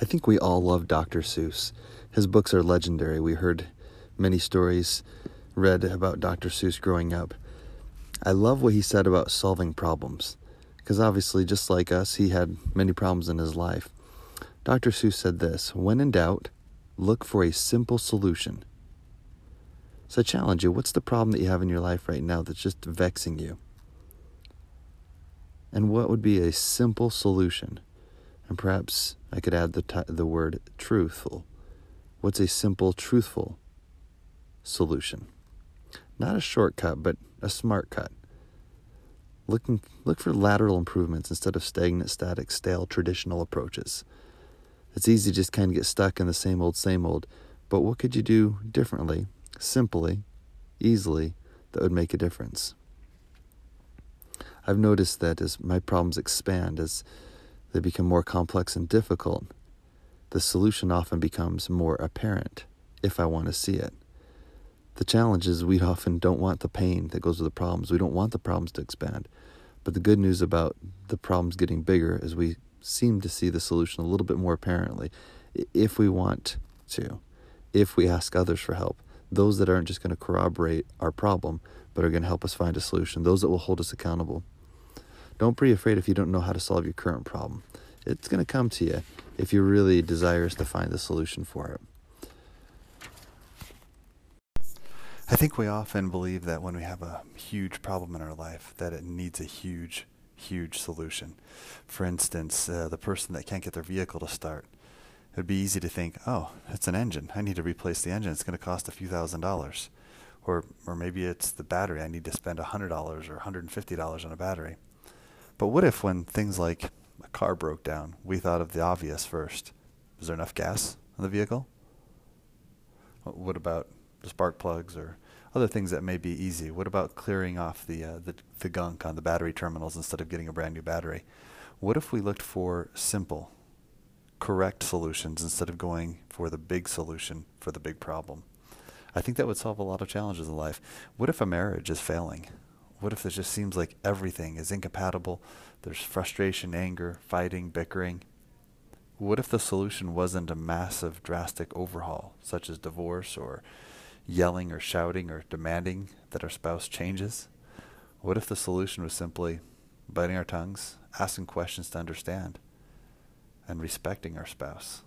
I think we all love Dr. Seuss. His books are legendary. We heard many stories read about Dr. Seuss growing up. I love what he said about solving problems, because obviously, just like us, he had many problems in his life. Dr. Seuss said this When in doubt, look for a simple solution. So I challenge you what's the problem that you have in your life right now that's just vexing you? And what would be a simple solution? And perhaps I could add the, t- the word truthful. What's a simple, truthful solution? Not a shortcut, but a smart cut. Looking, look for lateral improvements instead of stagnant, static, stale, traditional approaches. It's easy to just kind of get stuck in the same old, same old. But what could you do differently, simply, easily, that would make a difference? I've noticed that as my problems expand, as they become more complex and difficult, the solution often becomes more apparent if I want to see it. The challenge is we often don't want the pain that goes with the problems. We don't want the problems to expand. But the good news about the problems getting bigger is we seem to see the solution a little bit more apparently if we want to, if we ask others for help. Those that aren't just going to corroborate our problem, but are going to help us find a solution, those that will hold us accountable. Don't be afraid if you don't know how to solve your current problem. It's going to come to you if you're really desirous to find the solution for it. I think we often believe that when we have a huge problem in our life, that it needs a huge, huge solution. For instance, uh, the person that can't get their vehicle to start. It would be easy to think, oh, it's an engine. I need to replace the engine. It's going to cost a few thousand dollars. Or, or maybe it's the battery. I need to spend $100 or $150 on a battery. But what if when things like a car broke down, we thought of the obvious first? Is there enough gas in the vehicle? What about the spark plugs or other things that may be easy? What about clearing off the, uh, the, the gunk on the battery terminals instead of getting a brand new battery? What if we looked for simple, correct solutions instead of going for the big solution for the big problem? I think that would solve a lot of challenges in life. What if a marriage is failing? What if it just seems like everything is incompatible? There's frustration, anger, fighting, bickering. What if the solution wasn't a massive, drastic overhaul, such as divorce or yelling or shouting or demanding that our spouse changes? What if the solution was simply biting our tongues, asking questions to understand, and respecting our spouse?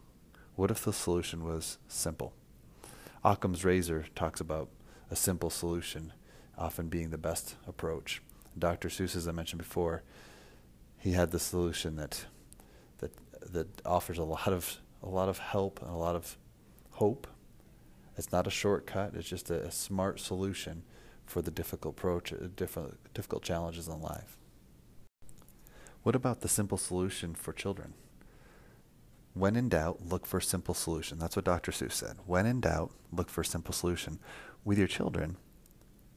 What if the solution was simple? Occam's razor talks about a simple solution often being the best approach. Dr. Seuss, as I mentioned before, he had the solution that that that offers a lot of a lot of help and a lot of hope. It's not a shortcut. It's just a, a smart solution for the difficult approach, uh, difficult difficult challenges in life. What about the simple solution for children? When in doubt, look for a simple solution. That's what Dr. Seuss said. When in doubt, look for a simple solution. With your children,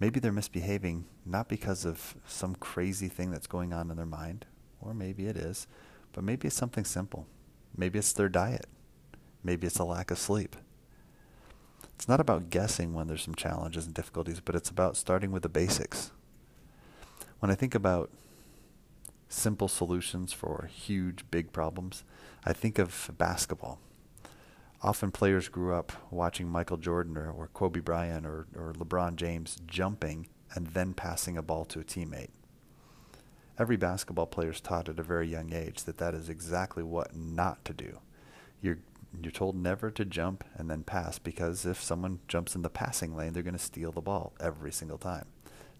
maybe they're misbehaving not because of some crazy thing that's going on in their mind, or maybe it is, but maybe it's something simple. Maybe it's their diet. Maybe it's a lack of sleep. It's not about guessing when there's some challenges and difficulties, but it's about starting with the basics. When I think about simple solutions for huge, big problems, I think of basketball often players grew up watching Michael Jordan or, or Kobe Bryant or, or LeBron James jumping and then passing a ball to a teammate. Every basketball player is taught at a very young age that that is exactly what not to do. You're you're told never to jump and then pass because if someone jumps in the passing lane, they're going to steal the ball every single time.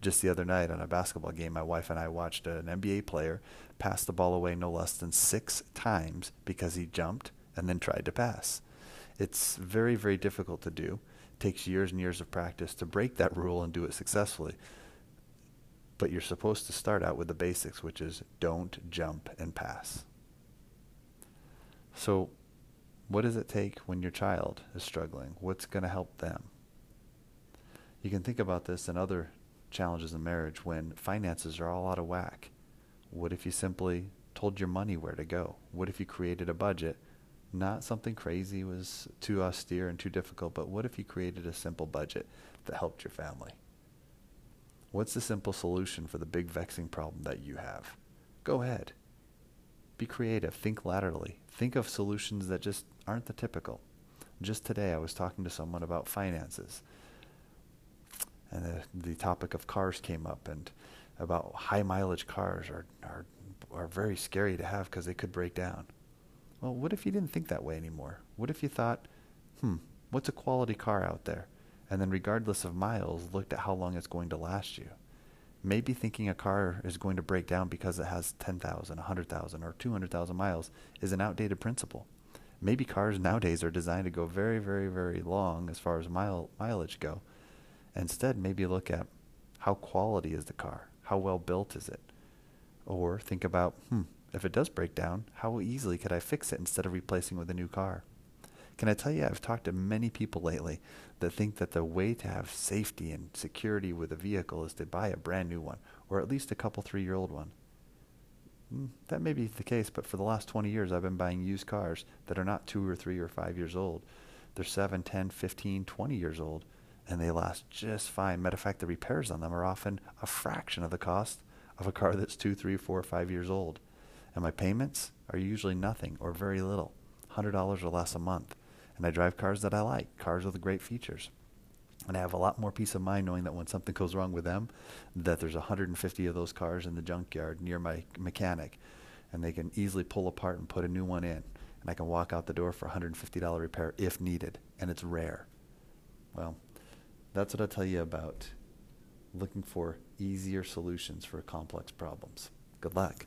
Just the other night on a basketball game, my wife and I watched an NBA player pass the ball away no less than six times because he jumped and then tried to pass. It's very, very difficult to do. It takes years and years of practice to break that rule and do it successfully. But you're supposed to start out with the basics, which is don't jump and pass. So, what does it take when your child is struggling? What's going to help them? You can think about this in other challenges in marriage when finances are all out of whack. What if you simply told your money where to go? What if you created a budget not something crazy was too austere and too difficult, but what if you created a simple budget that helped your family? What's the simple solution for the big vexing problem that you have? Go ahead. Be creative. Think laterally. Think of solutions that just aren't the typical. Just today, I was talking to someone about finances, and the, the topic of cars came up, and about high mileage cars are are are very scary to have because they could break down. Well, what if you didn't think that way anymore? What if you thought, hmm, what's a quality car out there? And then, regardless of miles, looked at how long it's going to last you. Maybe thinking a car is going to break down because it has 10,000, 100,000, or 200,000 miles is an outdated principle. Maybe cars nowadays are designed to go very, very, very long as far as mile, mileage go. Instead, maybe look at how quality is the car? How well built is it? Or think about, hmm, if it does break down, how easily could I fix it instead of replacing with a new car? Can I tell you, I've talked to many people lately that think that the way to have safety and security with a vehicle is to buy a brand new one, or at least a couple three year old one. Mm, that may be the case, but for the last 20 years, I've been buying used cars that are not two or three or five years old. They're 7, 10, 15, 20 years old, and they last just fine. Matter of fact, the repairs on them are often a fraction of the cost of a car that's two, three, four, five years old. And my payments are usually nothing or very little, $100 or less a month. And I drive cars that I like, cars with great features. And I have a lot more peace of mind knowing that when something goes wrong with them, that there's 150 of those cars in the junkyard near my mechanic, and they can easily pull apart and put a new one in. And I can walk out the door for $150 repair if needed, and it's rare. Well, that's what I'll tell you about looking for easier solutions for complex problems. Good luck.